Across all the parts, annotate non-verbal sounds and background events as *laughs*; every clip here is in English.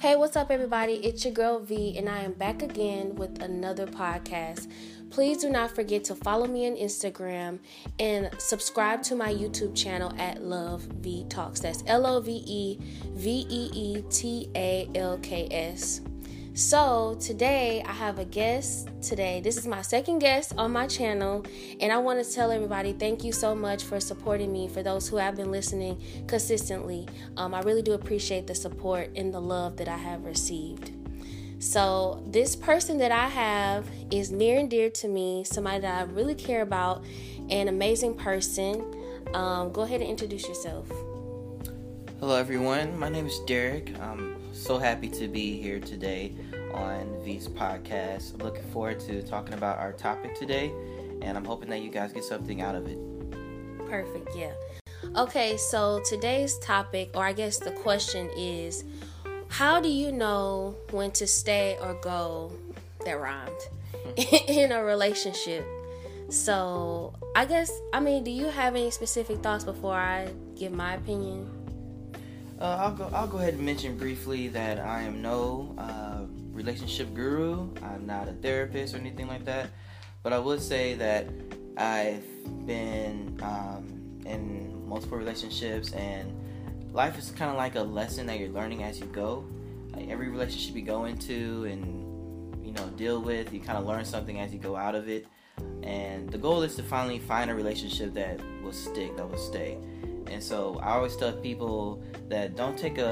Hey, what's up, everybody? It's your girl V, and I am back again with another podcast. Please do not forget to follow me on Instagram and subscribe to my YouTube channel at Love V Talks. That's L O V E V E E T A L K S. So, today I have a guest. Today, this is my second guest on my channel, and I want to tell everybody thank you so much for supporting me. For those who have been listening consistently, um, I really do appreciate the support and the love that I have received. So, this person that I have is near and dear to me, somebody that I really care about, an amazing person. Um, go ahead and introduce yourself. Hello, everyone. My name is Derek. I'm so happy to be here today on V's podcast. I'm looking forward to talking about our topic today, and I'm hoping that you guys get something out of it. Perfect, yeah. Okay, so today's topic, or I guess the question is how do you know when to stay or go? That rhymed *laughs* in a relationship. So, I guess, I mean, do you have any specific thoughts before I give my opinion? Uh, I'll go. I'll go ahead and mention briefly that I am no uh, relationship guru. I'm not a therapist or anything like that. But I would say that I've been um, in multiple relationships, and life is kind of like a lesson that you're learning as you go. Like every relationship you go into and you know deal with, you kind of learn something as you go out of it. And the goal is to finally find a relationship that will stick, that will stay. And so I always tell people that don't take a,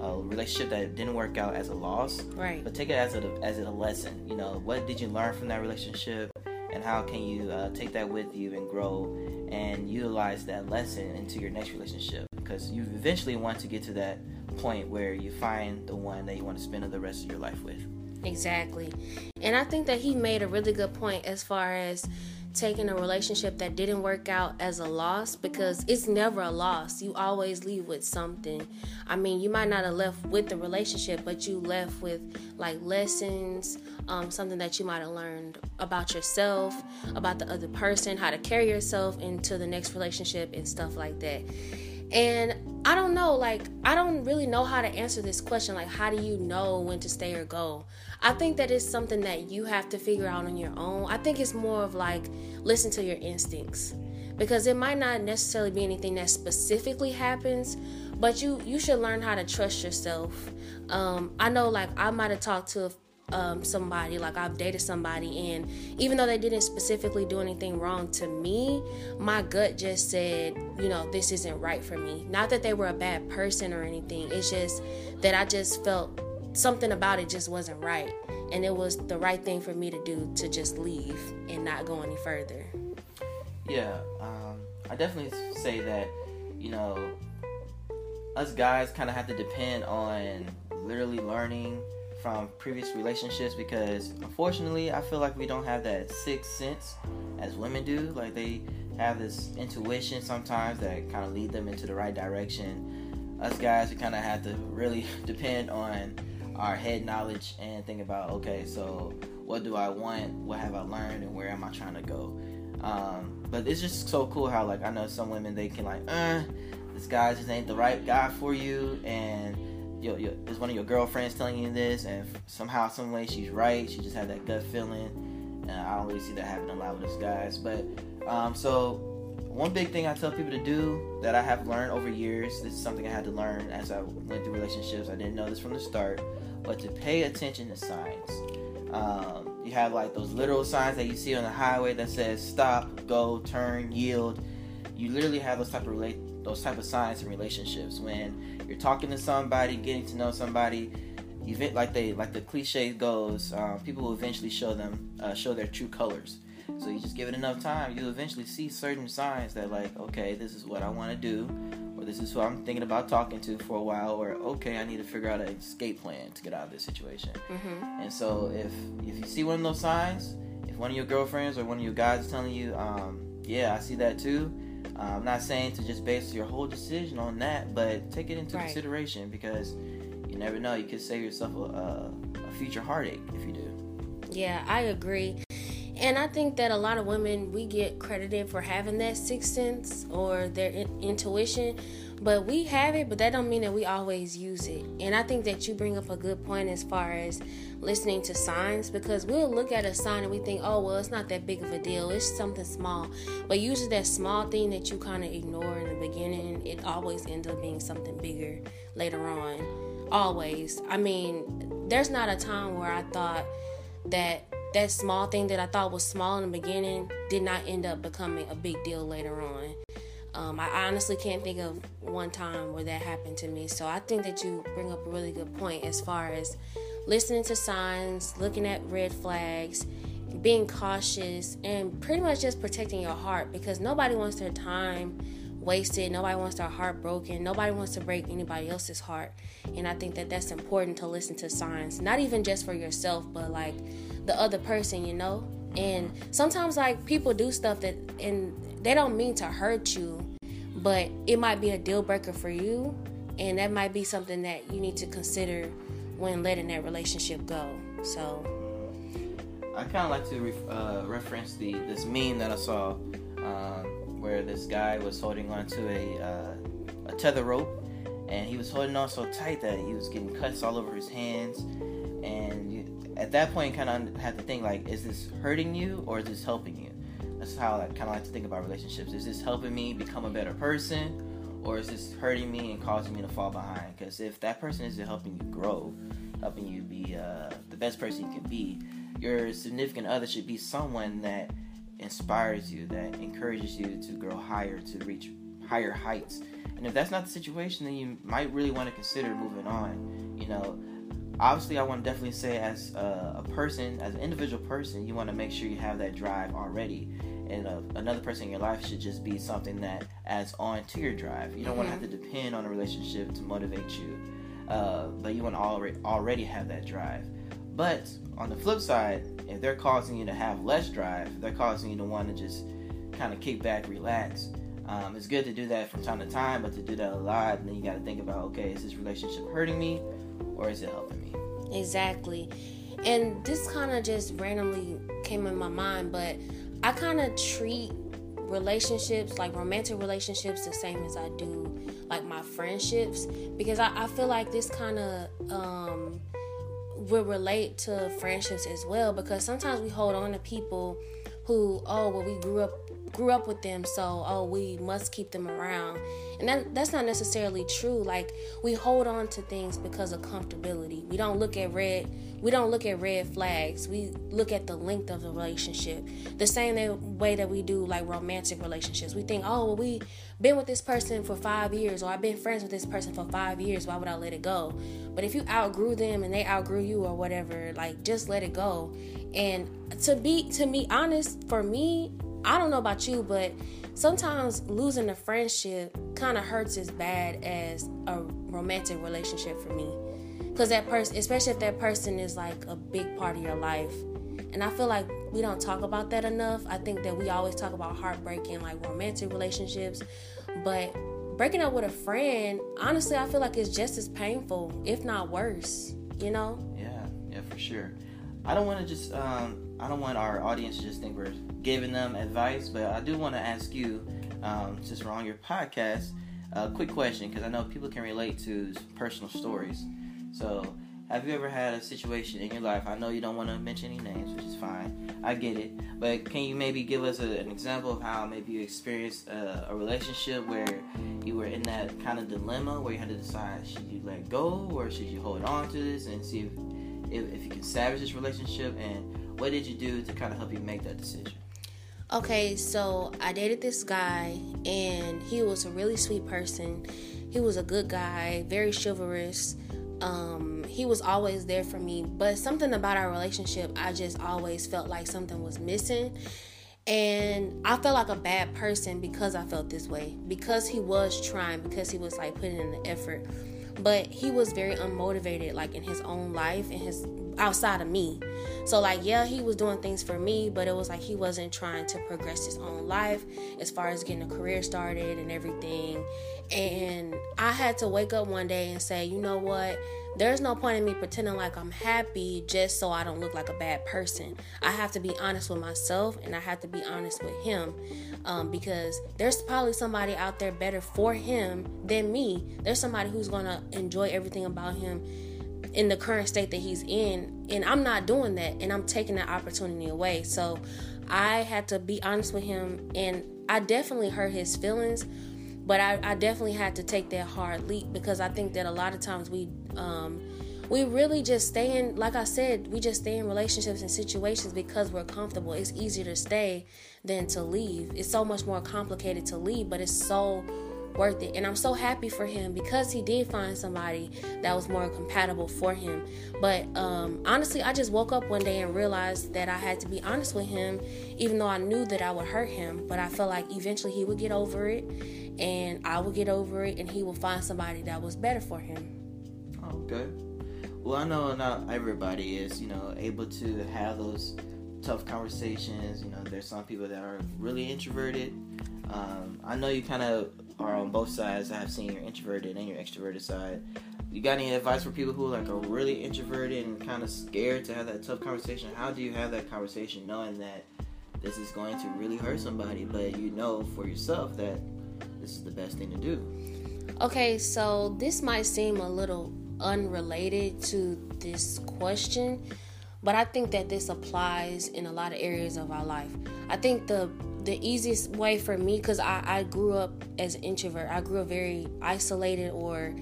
a relationship that didn't work out as a loss, Right. but take it as a as a lesson. You know, what did you learn from that relationship, and how can you uh, take that with you and grow and utilize that lesson into your next relationship? Because you eventually want to get to that point where you find the one that you want to spend the rest of your life with. Exactly. And I think that he made a really good point as far as taking a relationship that didn't work out as a loss because it's never a loss. You always leave with something. I mean, you might not have left with the relationship, but you left with like lessons, um, something that you might have learned about yourself, about the other person, how to carry yourself into the next relationship, and stuff like that. And I don't know, like, I don't really know how to answer this question. Like, how do you know when to stay or go? I think that is something that you have to figure out on your own. I think it's more of like, listen to your instincts. Because it might not necessarily be anything that specifically happens, but you you should learn how to trust yourself. Um, I know, like I might have talked to um, somebody, like I've dated somebody, and even though they didn't specifically do anything wrong to me, my gut just said, you know, this isn't right for me. Not that they were a bad person or anything, it's just that I just felt something about it just wasn't right. And it was the right thing for me to do to just leave and not go any further. Yeah, um, I definitely say that, you know, us guys kind of have to depend on literally learning from previous relationships because unfortunately I feel like we don't have that sixth sense as women do. Like they have this intuition sometimes that kind of lead them into the right direction. Us guys, we kind of have to really *laughs* depend on our head knowledge and think about okay, so what do I want? What have I learned? And where am I trying to go? Um, but it's just so cool how like I know some women they can like, uh, this guy just ain't the right guy for you, and your, your is one of your girlfriends telling you this, and somehow, some way, she's right. She just had that gut feeling, and I don't really see that happening a lot with us guys. But um, so one big thing I tell people to do that I have learned over years. This is something I had to learn as I went through relationships. I didn't know this from the start, but to pay attention to signs. Um, you have like those literal signs that you see on the highway that says stop, go, turn, yield. You literally have those type of relate those type of signs in relationships when you're talking to somebody, getting to know somebody. Event like they like the cliche goes, um, people will eventually show them uh, show their true colors. So you just give it enough time, you'll eventually see certain signs that like, okay, this is what I want to do, or this is who I'm thinking about talking to for a while, or okay, I need to figure out an escape plan to get out of this situation. Mm-hmm. And so if if you see one of those signs, if one of your girlfriends or one of your guys is telling you, um, yeah, I see that too. Uh, I'm not saying to just base your whole decision on that, but take it into Right. consideration because you never know. You could save yourself a, a, a future heartache if you do. Yeah, I agree. And I think that a lot of women we get credited for having that sixth sense or their in- intuition, but we have it but that don't mean that we always use it. And i think that you bring up a good point as far as listening to signs because we'll look at a sign and we think oh well it's not that big of a deal. It's something small. But usually that small thing that you kind of ignore in the beginning it always ends up being something bigger later on. Always. I mean there's not a time where i thought that that small thing that i thought was small in the beginning did not end up becoming a big deal later on um, I honestly can't think of one time where that happened to me. So I think that you bring up a really good point as far as listening to signs, looking at red flags, being cautious, and pretty much just protecting your heart because nobody wants their time wasted. Nobody wants their heart broken. Nobody wants to break anybody else's heart. And I think that that's important to listen to signs, not even just for yourself, but like the other person, you know? And sometimes like people do stuff that and they don't mean to hurt you, but it might be a deal breaker for you, and that might be something that you need to consider when letting that relationship go. So, I kind of like to re- uh, reference the this meme that I saw, um, where this guy was holding on to a uh, a tether rope, and he was holding on so tight that he was getting cuts all over his hands, and at that point, kind of have to think like, is this hurting you or is this helping you? That's how I kind of like to think about relationships. Is this helping me become a better person, or is this hurting me and causing me to fall behind? Because if that person isn't helping you grow, helping you be uh, the best person you can be, your significant other should be someone that inspires you, that encourages you to grow higher, to reach higher heights. And if that's not the situation, then you might really want to consider moving on. You know, obviously i want to definitely say as a, a, person as an individual person you want to make sure you have that drive already and uh, another person in your life should just be something that adds on to your drive you don't mm-hmm. want to have to depend on a relationship to motivate you uh, but you want to already already have that drive but on the flip side if they're causing you to have less drive they're causing you to want to just kind of kick back relax um, it's good to do that from time to time but to do that a lot then you got to think about okay is this relationship hurting me or is it helping me? Exactly. And this kind of just randomly came in my mind, but I kind of treat relationships, like romantic relationships, the same as I do like my friendships because I, I feel like this kind of um, will relate to friendships as well because sometimes we hold on to people who, oh, well, we grew up grew up with them so oh we must keep them around. And that, that's not necessarily true. Like we hold on to things because of comfortability. We don't look at red we don't look at red flags. We look at the length of the relationship. The same way that we do like romantic relationships. We think oh well we been with this person for five years or i've been friends with this person for five years. Why would i let it go? But if you outgrew them and they outgrew you or whatever like just let it go. And to be to be honest for me I don't know about you, but sometimes losing a friendship kind of hurts as bad as a romantic relationship for me. Because that person, especially if that person is like a big part of your life. And I feel like we don't talk about that enough. I think that we always talk about heartbreaking, like romantic relationships. But breaking up with a friend, honestly, I feel like it's just as painful, if not worse, you know? Yeah, yeah, for sure. I don't want to just, um, I don't want our audience to just think we're giving them advice, but I do want to ask you, um, since we're on your podcast, a quick question because I know people can relate to personal stories. So, have you ever had a situation in your life? I know you don't want to mention any names, which is fine. I get it. But can you maybe give us a, an example of how maybe you experienced a, a, relationship where you were in that kind of dilemma where you had to decide should you let go or should you hold on to this and see if, if, if you can salvage this relationship and what did you do to kind of help you make that decision? Okay, so I dated this guy, and he was a really sweet person. He was a good guy, very chivalrous. Um, he was always there for me, but something about our relationship, I just always felt like something was missing. And I felt like a bad person because I felt this way, because he was trying, because he was like putting in the effort. But he was very unmotivated, like in his own life and his outside of me. So like yeah, he was doing things for me, but it was like he wasn't trying to progress his own life as far as getting a career started and everything. And I had to wake up one day and say, "You know what? There's no point in me pretending like I'm happy just so I don't look like a bad person. I have to be honest with myself and I have to be honest with him um, because there's probably somebody out there better for him than me. There's somebody who's going to enjoy everything about him in the current state that he's in and I'm not doing that and I'm taking that opportunity away. So I had to be honest with him and I definitely hurt his feelings but I, I, definitely had to take that hard leap because I think that a lot of times we um, we really just stay in like I said, we just stay in relationships and situations because we're comfortable. It's easier to stay than to leave. It's so much more complicated to leave, but it's so worth it. And I'm so happy for him because he did find somebody that was more compatible for him. But um, honestly, I just woke up one day and realized that I had to be honest with him, even though I knew that I would hurt him. But I felt like eventually he would get over it and I will get over it and he will find somebody that was better for him. Okay. Well, I know not everybody is, you know, able to have those tough conversations. You know, there's some people that are really introverted. Um, I know you kind of are on both sides. I've seen your introverted and your extroverted side. You got any advice for people who like are really introverted and kind of scared to have that tough conversation? How do you have that conversation knowing that this is going to really hurt somebody, but you know for yourself that is the best thing to do? Okay, so this might seem a little unrelated to this question, but I think that this applies in a lot of areas of our life. I think the the easiest way for me because I, I grew up as an introvert i grew up very isolated or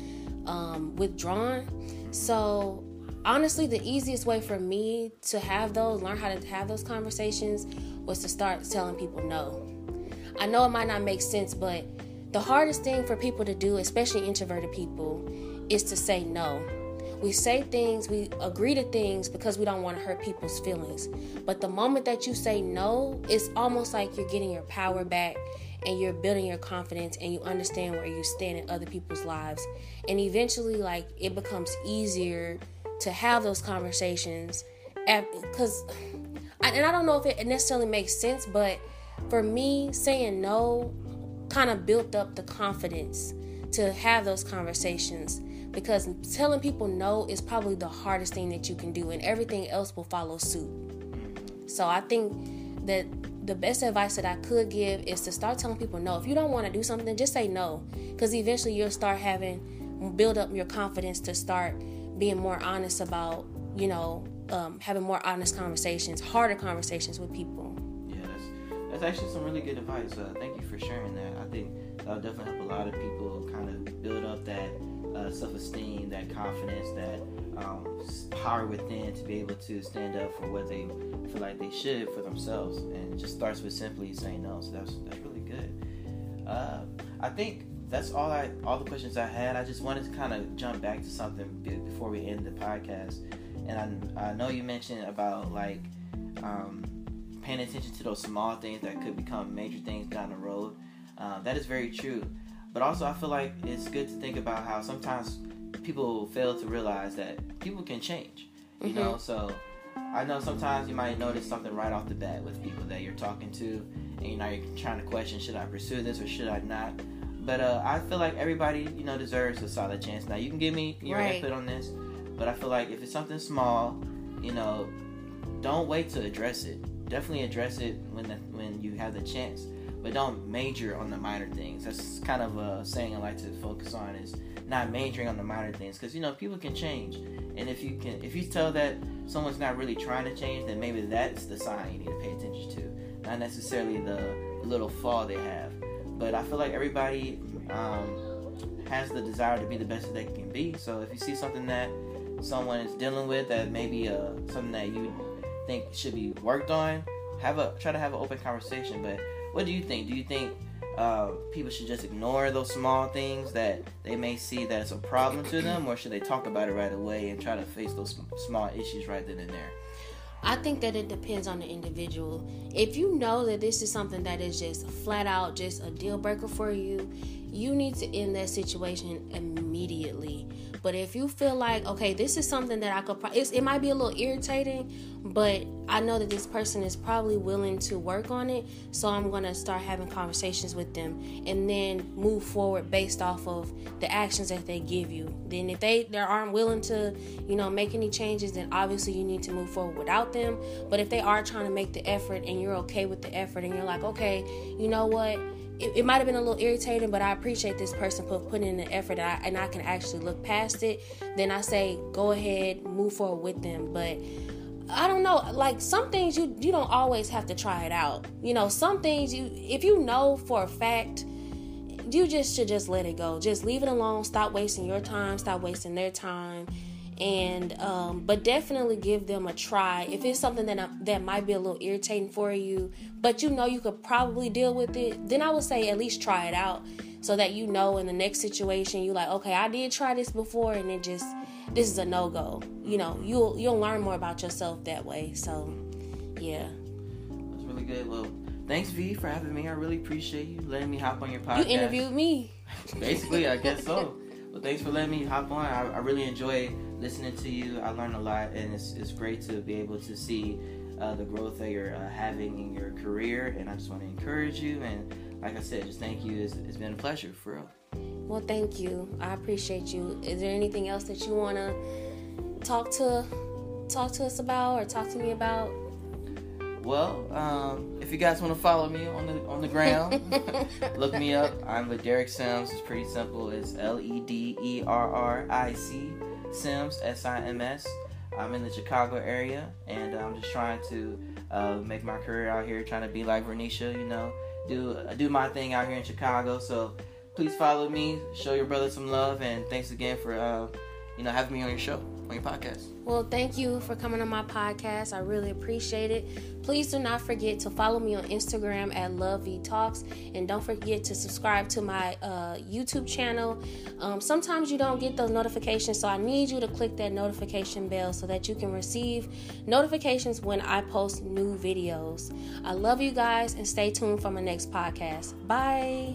um, withdrawn so honestly the easiest way for me to have those learn how to have those conversations was to start telling people no i know it might not make sense but the hardest thing for people to do especially introverted people is to say no we say things, we agree to things because we don't want to hurt people's feelings. But the moment that you say no, it's almost like you're getting your power back and you're building your confidence and you understand where you stand in other people's lives. And eventually, like, it becomes easier to have those conversations. Because, and I don't know if it necessarily makes sense, but for me, saying no kind of built up the confidence to have those conversations because telling people no is probably the hardest thing that you can do and everything else will follow suit. So i think that the best advice that i could give is to start telling people no. If you don't want to do something just say no because eventually you'll start having build up your confidence to start being more honest about you know um, having more honest conversations harder conversations with people. Yeah that's, that's actually some really good advice. Uh, thank you for sharing that think that'll definitely help a lot of people kind of build up that uh, self-esteem, that confidence, that um, power within to be able to stand up for what they feel like they should for themselves. And it just starts with simply saying no. So that's that's really good. Uh, I think that's all I all the questions I had. I just wanted to kind of jump back to something before we end the podcast. And I, I know you mentioned about like um, paying attention to those small things that could become major things down the road. Uh, that is very true. But also, I feel like it's good to think about how sometimes people fail to realize that people can change. You mm-hmm. know, so I know sometimes you might notice something right off the bat with people that you're talking to, and you know you're trying to question should I pursue this or should I not. But uh, I feel like everybody you know deserves a solid chance. Now you can give me your right. input on this, but I feel like if it's something small, you know, don't wait to address it. Definitely address it when the, when you have the chance but don't major on the minor things. That's kind of a saying I like to focus on is not majoring on the minor things because you know people can change, and if you can, if you tell that someone's not really trying to change, then maybe that's the sign you need to pay attention to, not necessarily the little flaw they have. But I feel like everybody um, has the desire to be the best that they can be. So if you see something that someone is dealing with that maybe uh, something that you think should be worked on, have a try to have an open conversation, but what do you think? Do you think uh, people should just ignore those small things that they may see that it's a problem to them, or should they talk about it right away and try to face those small issues right then and there? I think that it depends on the individual. If you know that this is something that is just flat out just a deal breaker for you, you need to end that situation immediately. But if you feel like, okay, this is something that I could, pro- it might be a little irritating, but I know that this person is probably willing to work on it. So I'm going to start having conversations with them and then move forward based off of the actions that they give you. Then if they, they aren't willing to, you know, make any changes, then obviously you need to move forward without them. But if they are trying to make the effort and you're okay with the effort and you're like, okay, you know what? It, it might have been a little irritating, but I appreciate this person for putting in the effort and I, and I can actually look past it. Then I say, go ahead, move forward with them. But I don't know, like some things you you don't always have to try it out. You know, some things you if you know for a fact, you just should just let it go. Just leave it alone. Stop wasting your time. Stop wasting their time and um, but definitely give them a try. If it's something that uh, that might be a little irritating for you but you know you could probably deal with it then i would say at least try it out so that you know in the next situation you like okay i did try this before and it just this is a no-go. You know you'll you'll learn more about yourself that way. So yeah. That's really good well thanks v for having me. I really appreciate you letting me hop on your podcast. you interviewed me. *laughs* Basically i guess so. Well thanks for letting me hop on. I, I really enjoy listening to you, I learned a lot, and it's, it's great to be able to see uh, the growth that you're uh, having in your career. And I just want to encourage you. And like I said, just thank you. it's, it's been a pleasure, for real. Well, thank you. I appreciate you. Is there anything else that you want to talk to talk to us about or talk to me about? Well, um, if you guys want to follow me on the on the ground, *laughs* look me up. I'm with Derrick Sims. It's pretty simple. It's L E D E R R I C Sims, S I M S. I'm in the Chicago area, and I'm just trying to uh, make my career out here, trying to be like Vernisha, you know, do do my thing out here in Chicago. So please follow me, show your brother some love, and thanks again for uh, you know having me on your show on your podcast. Well, thank you for coming on my podcast. I really appreciate it. Please do not forget to follow me on Instagram at Love V Talks, and don't forget to subscribe to my uh, YouTube channel. Um, sometimes you don't get those notifications, so I need you to click that notification bell so that you can receive notifications when I post new videos. I love you guys, and stay tuned for my next podcast. Bye.